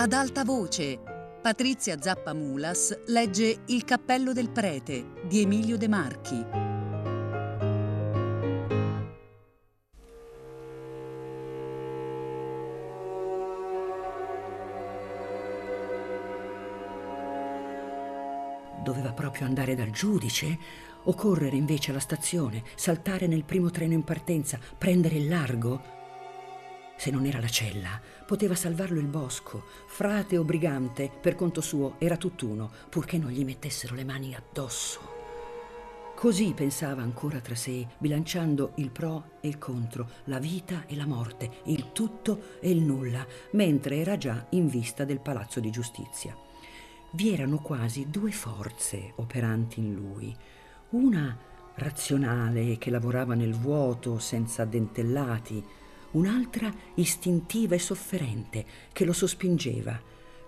Ad alta voce, Patrizia Zappa Mulas legge Il cappello del prete di Emilio De Marchi. Doveva proprio andare dal giudice o correre invece alla stazione, saltare nel primo treno in partenza, prendere il largo? Se non era la cella, poteva salvarlo il bosco. Frate o brigante, per conto suo, era tutt'uno, purché non gli mettessero le mani addosso. Così pensava ancora tra sé, bilanciando il pro e il contro, la vita e la morte, il tutto e il nulla, mentre era già in vista del palazzo di giustizia. Vi erano quasi due forze operanti in lui, una razionale che lavorava nel vuoto senza dentellati, un'altra istintiva e sofferente che lo sospingeva.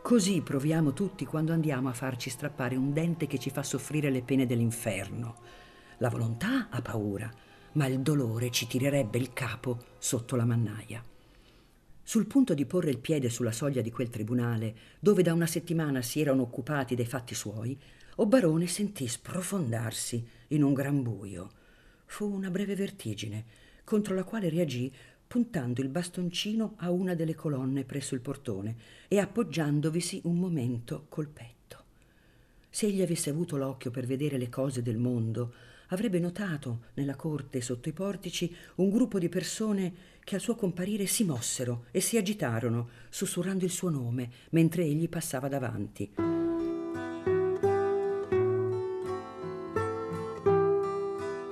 Così proviamo tutti quando andiamo a farci strappare un dente che ci fa soffrire le pene dell'inferno. La volontà ha paura, ma il dolore ci tirerebbe il capo sotto la mannaia. Sul punto di porre il piede sulla soglia di quel tribunale, dove da una settimana si erano occupati dei fatti suoi, Obarone sentì sprofondarsi in un gran buio. Fu una breve vertigine, contro la quale reagì puntando il bastoncino a una delle colonne presso il portone e appoggiandovisi un momento col petto. Se egli avesse avuto l'occhio per vedere le cose del mondo, avrebbe notato nella corte sotto i portici un gruppo di persone che al suo comparire si mossero e si agitarono, sussurrando il suo nome mentre egli passava davanti.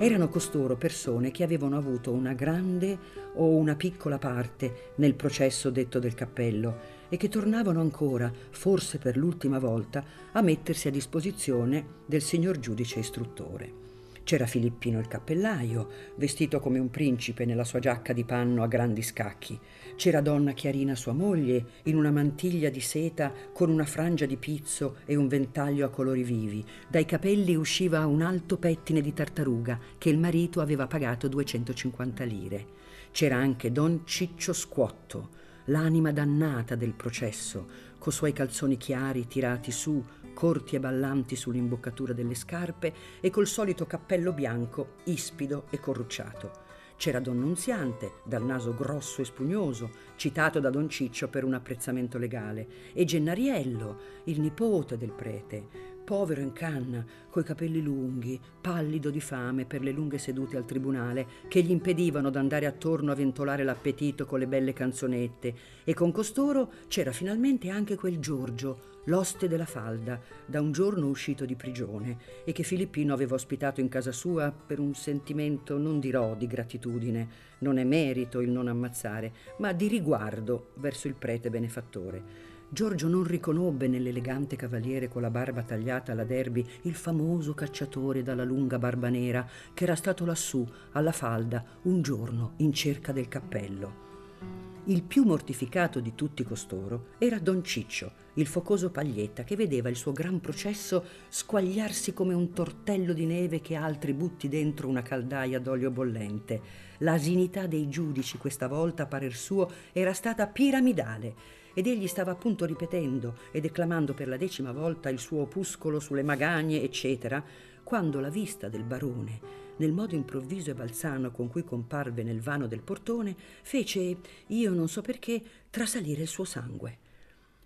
Erano costoro persone che avevano avuto una grande o una piccola parte nel processo detto del cappello e che tornavano ancora, forse per l'ultima volta, a mettersi a disposizione del signor giudice istruttore. C'era Filippino il cappellaio, vestito come un principe nella sua giacca di panno a grandi scacchi. C'era donna Chiarina sua moglie, in una mantiglia di seta con una frangia di pizzo e un ventaglio a colori vivi. Dai capelli usciva un alto pettine di tartaruga che il marito aveva pagato 250 lire. C'era anche don Ciccio Squotto, l'anima dannata del processo, coi suoi calzoni chiari tirati su, corti e ballanti sull'imboccatura delle scarpe e col solito cappello bianco, ispido e corrucciato. C'era Don Nunziante, dal naso grosso e spugnoso, citato da Don Ciccio per un apprezzamento legale, e Gennariello, il nipote del prete, povero in canna, coi capelli lunghi, pallido di fame per le lunghe sedute al tribunale che gli impedivano d'andare attorno a ventolare l'appetito con le belle canzonette, e con costoro c'era finalmente anche quel Giorgio, l'oste della falda, da un giorno uscito di prigione, e che Filippino aveva ospitato in casa sua per un sentimento, non dirò di gratitudine, non è merito il non ammazzare, ma di riguardo verso il prete benefattore. Giorgio non riconobbe nell'elegante cavaliere con la barba tagliata alla derby il famoso cacciatore dalla lunga barba nera che era stato lassù, alla falda, un giorno in cerca del cappello. Il più mortificato di tutti costoro era Don Ciccio, il focoso paglietta, che vedeva il suo gran processo squagliarsi come un tortello di neve che altri butti dentro una caldaia d'olio bollente. L'asinità dei giudici questa volta, a parer suo, era stata piramidale ed egli stava appunto ripetendo e declamando per la decima volta il suo opuscolo sulle magagne, eccetera, quando la vista del barone, nel modo improvviso e balzano con cui comparve nel vano del portone, fece, io non so perché, trasalire il suo sangue.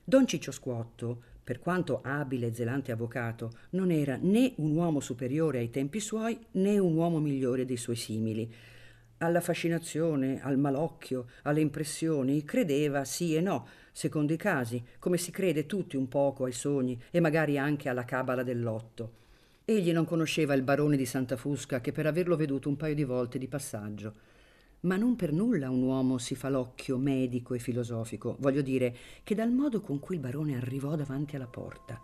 Don Ciccio Squotto, per quanto abile e zelante avvocato, non era né un uomo superiore ai tempi suoi né un uomo migliore dei suoi simili. Alla fascinazione, al malocchio, alle impressioni credeva sì e no, secondo i casi, come si crede tutti un poco ai sogni e magari anche alla cabala dell'otto. Egli non conosceva il barone di Santa Fusca che per averlo veduto un paio di volte di passaggio. Ma non per nulla un uomo si fa l'occhio medico e filosofico, voglio dire che dal modo con cui il barone arrivò davanti alla porta,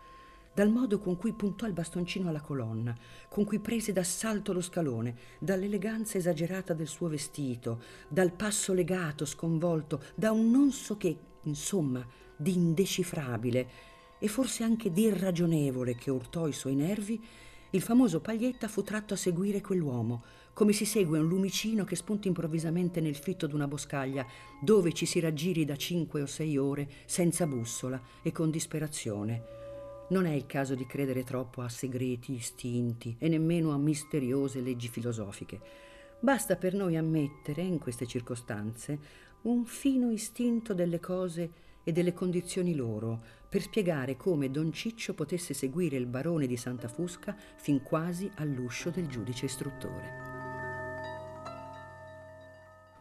dal modo con cui puntò il bastoncino alla colonna, con cui prese d'assalto lo scalone, dall'eleganza esagerata del suo vestito, dal passo legato, sconvolto, da un non so che insomma, di indecifrabile e forse anche di irragionevole che urtò i suoi nervi, il famoso Paglietta fu tratto a seguire quell'uomo, come si segue un lumicino che spunta improvvisamente nel fitto d'una boscaglia, dove ci si raggiri da cinque o sei ore senza bussola e con disperazione. Non è il caso di credere troppo a segreti istinti e nemmeno a misteriose leggi filosofiche. Basta per noi ammettere, in queste circostanze, un fino istinto delle cose e delle condizioni loro, per spiegare come Don Ciccio potesse seguire il barone di Santa Fusca fin quasi all'uscio del giudice istruttore.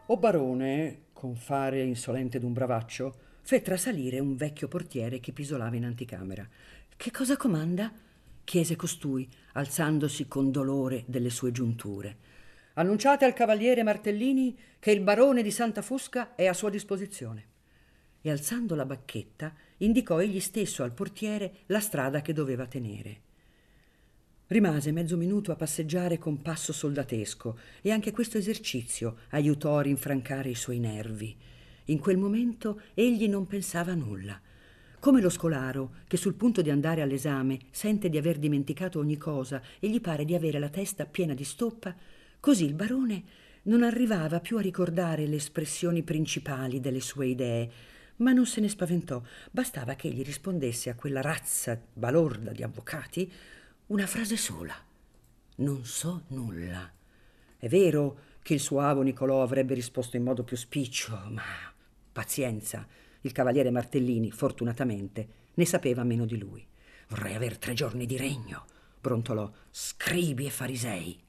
O barone, con fare insolente d'un bravaccio, fe trasalire un vecchio portiere che pisolava in anticamera. Che cosa comanda? chiese costui, alzandosi con dolore delle sue giunture. Annunciate al cavaliere Martellini che il barone di Santa Fusca è a sua disposizione. E alzando la bacchetta, indicò egli stesso al portiere la strada che doveva tenere. Rimase mezzo minuto a passeggiare con passo soldatesco e anche questo esercizio aiutò a rinfrancare i suoi nervi. In quel momento egli non pensava a nulla. Come lo scolaro, che sul punto di andare all'esame sente di aver dimenticato ogni cosa e gli pare di avere la testa piena di stoppa, così il barone non arrivava più a ricordare le espressioni principali delle sue idee, ma non se ne spaventò. Bastava che egli rispondesse a quella razza balorda di avvocati una frase sola. Non so nulla. È vero che il suo avo Nicolò avrebbe risposto in modo più spiccio, ma pazienza. Il cavaliere Martellini, fortunatamente, ne sapeva meno di lui. Vorrei aver tre giorni di regno, brontolò, scribi e farisei.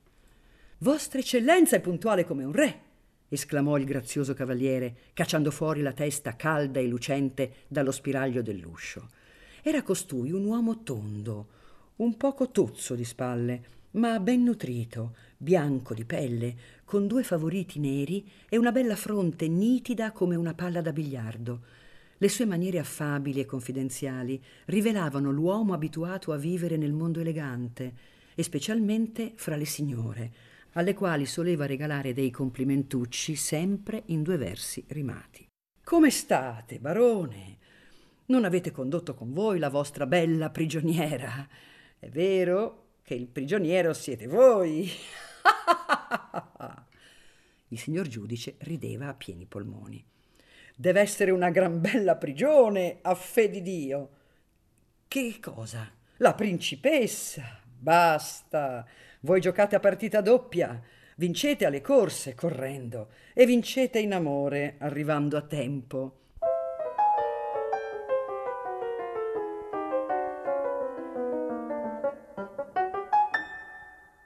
Vostra eccellenza è puntuale come un re, esclamò il grazioso cavaliere, cacciando fuori la testa calda e lucente dallo spiraglio dell'uscio. Era costui un uomo tondo, un poco tozzo di spalle, ma ben nutrito, bianco di pelle, con due favoriti neri e una bella fronte nitida come una palla da biliardo. Le sue maniere affabili e confidenziali rivelavano l'uomo abituato a vivere nel mondo elegante, e specialmente fra le signore, alle quali soleva regalare dei complimentucci sempre in due versi rimati. Come state, barone? Non avete condotto con voi la vostra bella prigioniera? È vero che il prigioniero siete voi. il signor giudice rideva a pieni polmoni. Deve essere una gran bella prigione, a fe di Dio. Che cosa? La principessa. Basta. Voi giocate a partita doppia, vincete alle corse correndo e vincete in amore arrivando a tempo.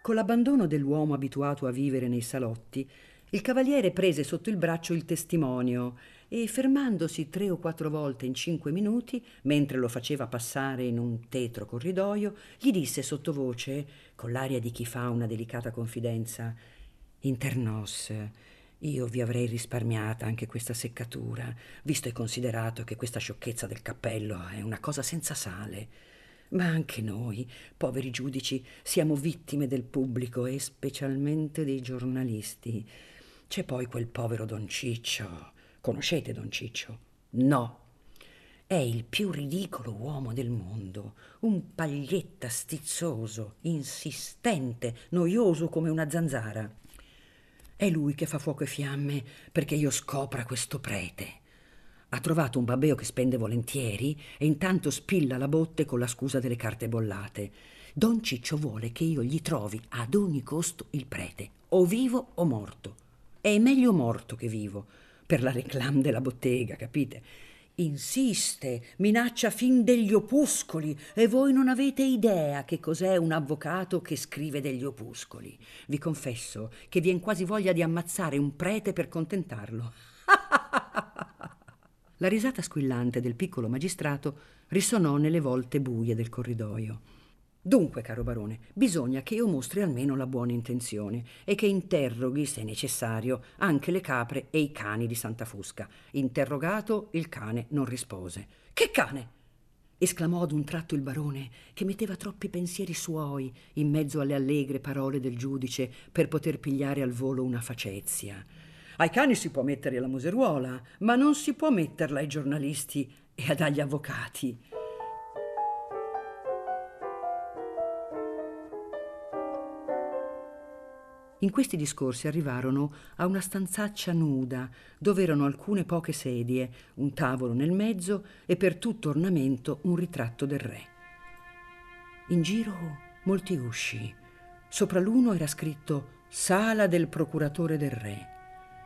Con l'abbandono dell'uomo abituato a vivere nei salotti, il cavaliere prese sotto il braccio il testimonio e, fermandosi tre o quattro volte in cinque minuti, mentre lo faceva passare in un tetro corridoio, gli disse sottovoce, con l'aria di chi fa una delicata confidenza, Internos, io vi avrei risparmiata anche questa seccatura, visto e considerato che questa sciocchezza del cappello è una cosa senza sale. Ma anche noi, poveri giudici, siamo vittime del pubblico e specialmente dei giornalisti. C'è poi quel povero Don Ciccio. Conoscete Don Ciccio? No. È il più ridicolo uomo del mondo, un paglietta stizzoso, insistente, noioso come una zanzara. È lui che fa fuoco e fiamme perché io scopra questo prete. Ha trovato un babbeo che spende volentieri e intanto spilla la botte con la scusa delle carte bollate. Don Ciccio vuole che io gli trovi ad ogni costo il prete, o vivo o morto. È meglio morto che vivo, per la reclam della bottega, capite? Insiste, minaccia fin degli opuscoli e voi non avete idea che cos'è un avvocato che scrive degli opuscoli. Vi confesso che vien quasi voglia di ammazzare un prete per contentarlo. La risata squillante del piccolo magistrato risonò nelle volte buie del corridoio. Dunque, caro barone, bisogna che io mostri almeno la buona intenzione e che interroghi, se necessario, anche le capre e i cani di Santa Fusca. Interrogato, il cane non rispose. Che cane? esclamò ad un tratto il barone, che metteva troppi pensieri suoi in mezzo alle allegre parole del giudice per poter pigliare al volo una facezia. Ai cani si può mettere la museruola, ma non si può metterla ai giornalisti e agli avvocati. In questi discorsi arrivarono a una stanzaccia nuda, dove erano alcune poche sedie, un tavolo nel mezzo e per tutto ornamento un ritratto del re. In giro molti usci. Sopra l'uno era scritto Sala del procuratore del re,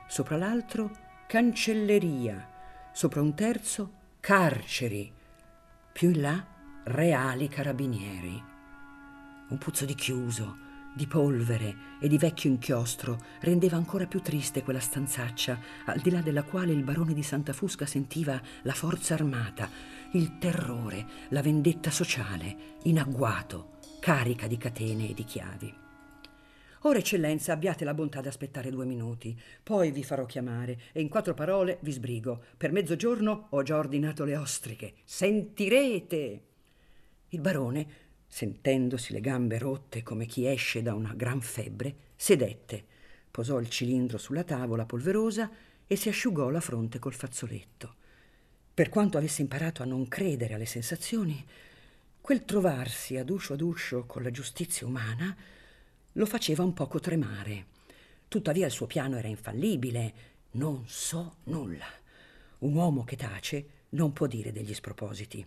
sopra l'altro Cancelleria, sopra un terzo Carceri, più in là Reali Carabinieri. Un puzzo di chiuso, di polvere e di vecchio inchiostro rendeva ancora più triste quella stanzaccia, al di là della quale il barone di Santa Fusca sentiva la forza armata, il terrore, la vendetta sociale, in agguato, carica di catene e di chiavi. Ora, eccellenza, abbiate la bontà di aspettare due minuti, poi vi farò chiamare e in quattro parole vi sbrigo. Per mezzogiorno ho già ordinato le ostriche. Sentirete! Il barone sentendosi le gambe rotte come chi esce da una gran febbre, sedette, posò il cilindro sulla tavola polverosa e si asciugò la fronte col fazzoletto. Per quanto avesse imparato a non credere alle sensazioni, quel trovarsi ad uscio ad uscio con la giustizia umana lo faceva un poco tremare. Tuttavia il suo piano era infallibile. Non so nulla. Un uomo che tace non può dire degli spropositi.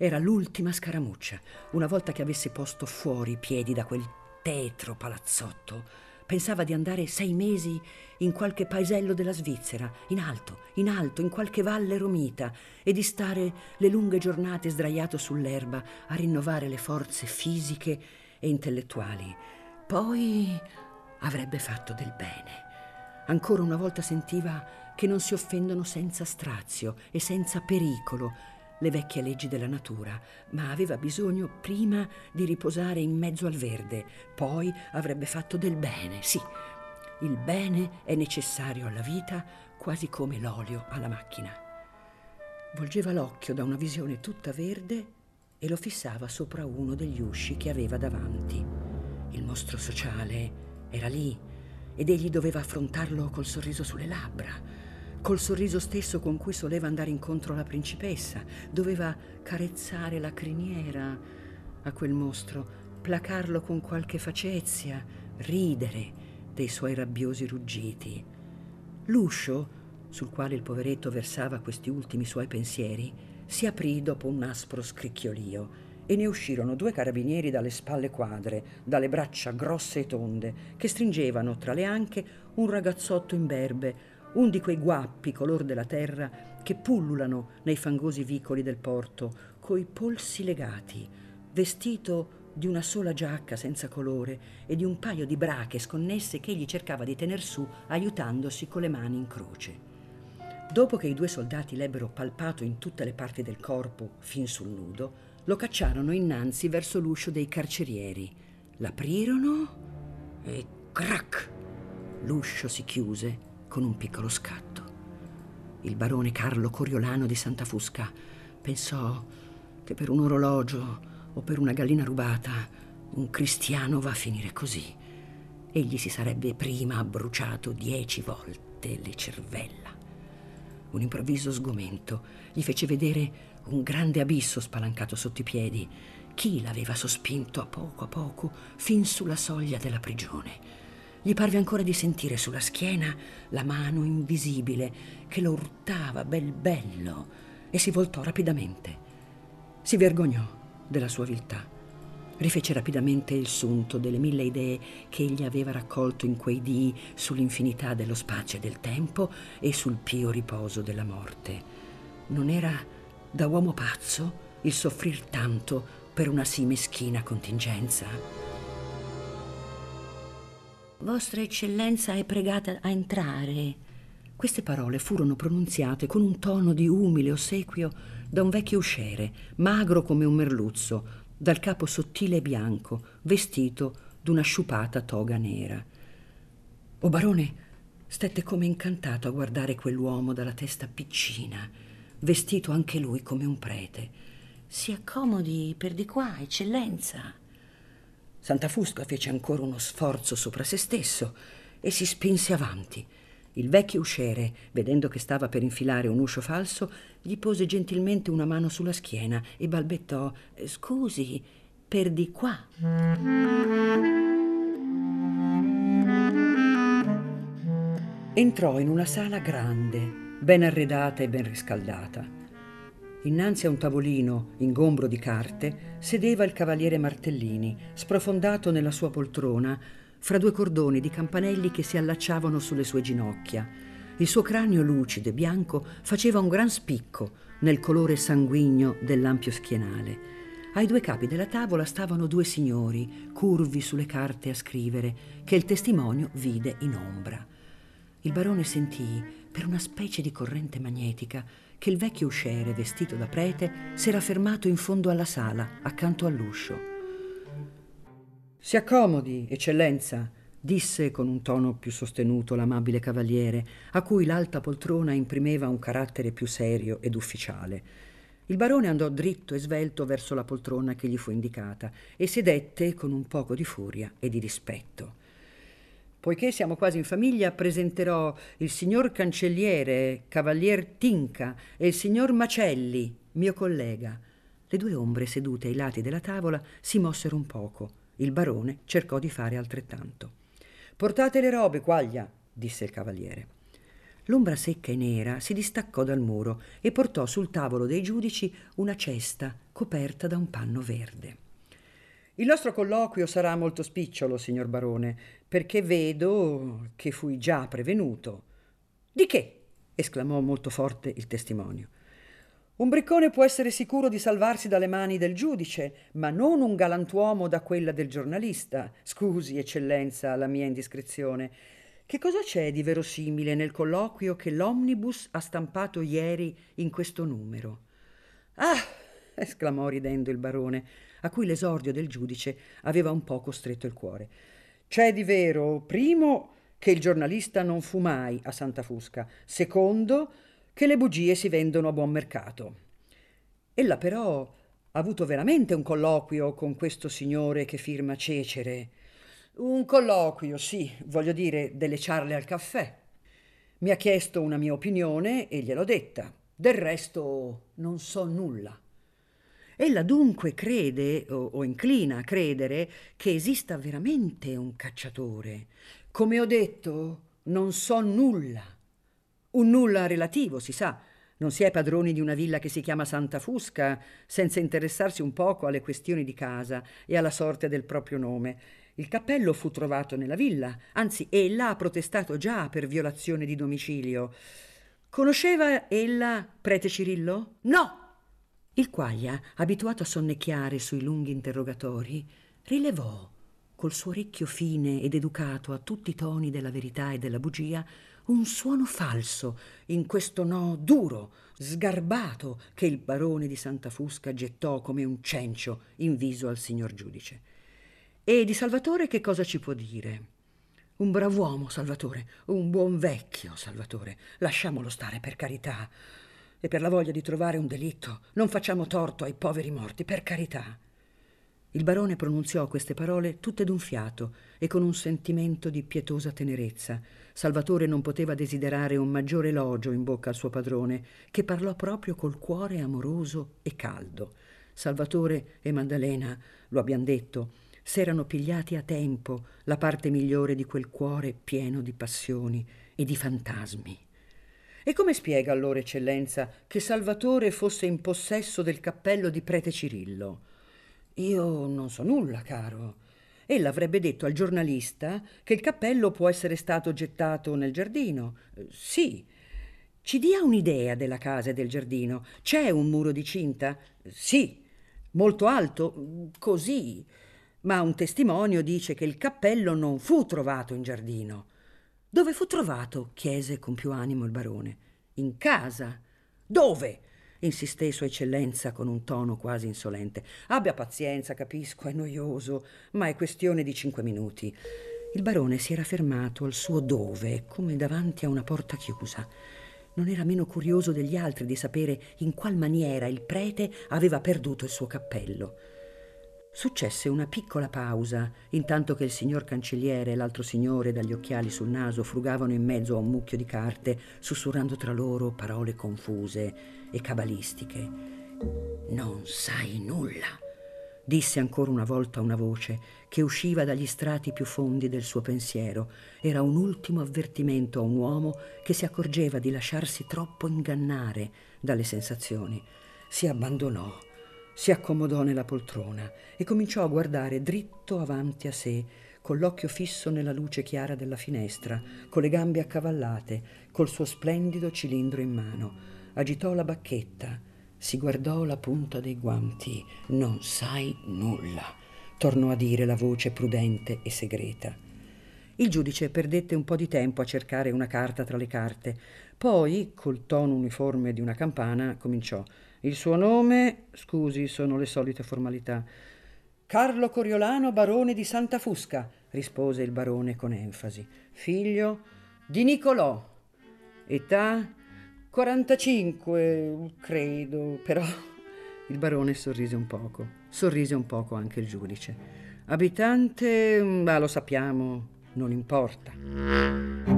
Era l'ultima scaramuccia. Una volta che avesse posto fuori i piedi da quel tetro palazzotto, pensava di andare sei mesi in qualche paesello della Svizzera, in alto, in alto, in qualche valle romita, e di stare le lunghe giornate sdraiato sull'erba a rinnovare le forze fisiche e intellettuali. Poi avrebbe fatto del bene. Ancora una volta sentiva che non si offendono senza strazio e senza pericolo le vecchie leggi della natura, ma aveva bisogno prima di riposare in mezzo al verde, poi avrebbe fatto del bene, sì. Il bene è necessario alla vita quasi come l'olio alla macchina. Volgeva l'occhio da una visione tutta verde e lo fissava sopra uno degli usci che aveva davanti. Il mostro sociale era lì ed egli doveva affrontarlo col sorriso sulle labbra col sorriso stesso con cui soleva andare incontro alla principessa. Doveva carezzare la criniera a quel mostro, placarlo con qualche facezia, ridere dei suoi rabbiosi ruggiti. L'uscio, sul quale il poveretto versava questi ultimi suoi pensieri, si aprì dopo un aspro scricchiolio e ne uscirono due carabinieri dalle spalle quadre, dalle braccia grosse e tonde, che stringevano tra le anche un ragazzotto imberbe, un di quei guappi color della terra che pullulano nei fangosi vicoli del porto, coi polsi legati, vestito di una sola giacca senza colore e di un paio di brache sconnesse che egli cercava di tener su aiutandosi con le mani in croce. Dopo che i due soldati l'ebbero palpato in tutte le parti del corpo, fin sul nudo, lo cacciarono innanzi verso l'uscio dei carcerieri. L'aprirono e crac! L'uscio si chiuse con un piccolo scatto. Il barone Carlo Coriolano di Santa Fusca pensò che per un orologio o per una gallina rubata un cristiano va a finire così. Egli si sarebbe prima bruciato dieci volte le cervella. Un improvviso sgomento gli fece vedere un grande abisso spalancato sotto i piedi. Chi l'aveva sospinto a poco a poco fin sulla soglia della prigione? Gli parve ancora di sentire sulla schiena la mano invisibile che lo urtava bel bello e si voltò rapidamente. Si vergognò della sua viltà. Rifece rapidamente il sunto delle mille idee che egli aveva raccolto in quei dì sull'infinità dello spazio e del tempo e sul pio riposo della morte. Non era da uomo pazzo il soffrir tanto per una sì meschina contingenza? Vostra Eccellenza è pregata a entrare. Queste parole furono pronunziate con un tono di umile ossequio da un vecchio usciere, magro come un merluzzo, dal capo sottile e bianco, vestito d'una sciupata toga nera. O barone stette come incantato a guardare quell'uomo dalla testa piccina, vestito anche lui come un prete. Si accomodi per di qua, eccellenza. Santa Fusca fece ancora uno sforzo sopra se stesso e si spinse avanti. Il vecchio usciere, vedendo che stava per infilare un uscio falso, gli pose gentilmente una mano sulla schiena e balbettò Scusi, per di qua. Entrò in una sala grande, ben arredata e ben riscaldata. Innanzi a un tavolino ingombro di carte sedeva il cavaliere Martellini, sprofondato nella sua poltrona, fra due cordoni di campanelli che si allacciavano sulle sue ginocchia. Il suo cranio lucido e bianco faceva un gran spicco nel colore sanguigno dell'ampio schienale. Ai due capi della tavola stavano due signori, curvi sulle carte a scrivere, che il testimonio vide in ombra. Il barone sentì, per una specie di corrente magnetica, che il vecchio usciere, vestito da prete, s'era fermato in fondo alla sala, accanto all'uscio. Si accomodi, eccellenza, disse con un tono più sostenuto l'amabile cavaliere, a cui l'alta poltrona imprimeva un carattere più serio ed ufficiale. Il barone andò dritto e svelto verso la poltrona che gli fu indicata e sedette con un poco di furia e di rispetto. Poiché siamo quasi in famiglia, presenterò il signor cancelliere, cavalier Tinca, e il signor Macelli, mio collega. Le due ombre sedute ai lati della tavola si mossero un poco. Il barone cercò di fare altrettanto. Portate le robe, quaglia, disse il cavaliere. L'ombra secca e nera si distaccò dal muro e portò sul tavolo dei giudici una cesta coperta da un panno verde. Il nostro colloquio sarà molto spicciolo, signor barone, perché vedo che fui già prevenuto. Di che? esclamò molto forte il testimonio. Un briccone può essere sicuro di salvarsi dalle mani del giudice, ma non un galantuomo da quella del giornalista. Scusi, eccellenza, la mia indiscrezione. Che cosa c'è di verosimile nel colloquio che l'omnibus ha stampato ieri in questo numero? Ah! esclamò ridendo il barone a cui l'esordio del giudice aveva un po' costretto il cuore. C'è di vero, primo, che il giornalista non fu mai a Santa Fusca, secondo, che le bugie si vendono a buon mercato. Ella però ha avuto veramente un colloquio con questo signore che firma Cecere. Un colloquio, sì, voglio dire, delle ciarle al caffè. Mi ha chiesto una mia opinione e gliel'ho detta. Del resto non so nulla. Ella dunque crede o, o inclina a credere che esista veramente un cacciatore. Come ho detto, non so nulla. Un nulla relativo, si sa. Non si è padroni di una villa che si chiama Santa Fusca senza interessarsi un poco alle questioni di casa e alla sorte del proprio nome. Il cappello fu trovato nella villa, anzi ella ha protestato già per violazione di domicilio. Conosceva ella prete Cirillo? No! Il quaglia, abituato a sonnecchiare sui lunghi interrogatori, rilevò, col suo orecchio fine ed educato a tutti i toni della verità e della bugia, un suono falso in questo no duro, sgarbato che il barone di Santa Fusca gettò come un cencio in viso al signor giudice. E di Salvatore che cosa ci può dire? Un brav'uomo, Salvatore, un buon vecchio, Salvatore. Lasciamolo stare, per carità e per la voglia di trovare un delitto. Non facciamo torto ai poveri morti, per carità. Il barone pronunziò queste parole tutte d'un fiato e con un sentimento di pietosa tenerezza. Salvatore non poteva desiderare un maggiore elogio in bocca al suo padrone, che parlò proprio col cuore amoroso e caldo. Salvatore e Maddalena, lo abbiamo detto, s'erano pigliati a tempo la parte migliore di quel cuore pieno di passioni e di fantasmi. E come spiega allora, eccellenza, che Salvatore fosse in possesso del cappello di prete Cirillo? Io non so nulla, caro. Ella avrebbe detto al giornalista che il cappello può essere stato gettato nel giardino. Eh, sì. Ci dia un'idea della casa e del giardino. C'è un muro di cinta? Sì. Molto alto? Così. Ma un testimonio dice che il cappello non fu trovato in giardino. Dove fu trovato? chiese con più animo il barone. In casa. Dove? insisté Sua Eccellenza con un tono quasi insolente. Abbia pazienza, capisco, è noioso, ma è questione di cinque minuti. Il barone si era fermato al suo dove, come davanti a una porta chiusa. Non era meno curioso degli altri di sapere in qual maniera il prete aveva perduto il suo cappello. Successe una piccola pausa, intanto che il signor cancelliere e l'altro signore dagli occhiali sul naso frugavano in mezzo a un mucchio di carte, sussurrando tra loro parole confuse e cabalistiche. Non sai nulla, Disse ancora una volta una voce che usciva dagli strati più fondi del suo pensiero. Era un ultimo avvertimento a un uomo che si accorgeva di lasciarsi troppo ingannare dalle sensazioni. Si abbandonò, si accomodò nella poltrona e cominciò a guardare dritto avanti a sé, con l'occhio fisso nella luce chiara della finestra, con le gambe accavallate, col suo splendido cilindro in mano. Agitò la bacchetta si guardò la punta dei guanti. Non sai nulla, tornò a dire la voce prudente e segreta. Il giudice perdette un po' di tempo a cercare una carta tra le carte. Poi, col tono uniforme di una campana, cominciò. Il suo nome, scusi, sono le solite formalità. Carlo Coriolano, barone di Santa Fusca, rispose il barone con enfasi. Figlio di Nicolò. Età 45, credo, però il barone sorrise un poco. Sorrise un poco anche il giudice. Abitante, ma lo sappiamo, non importa.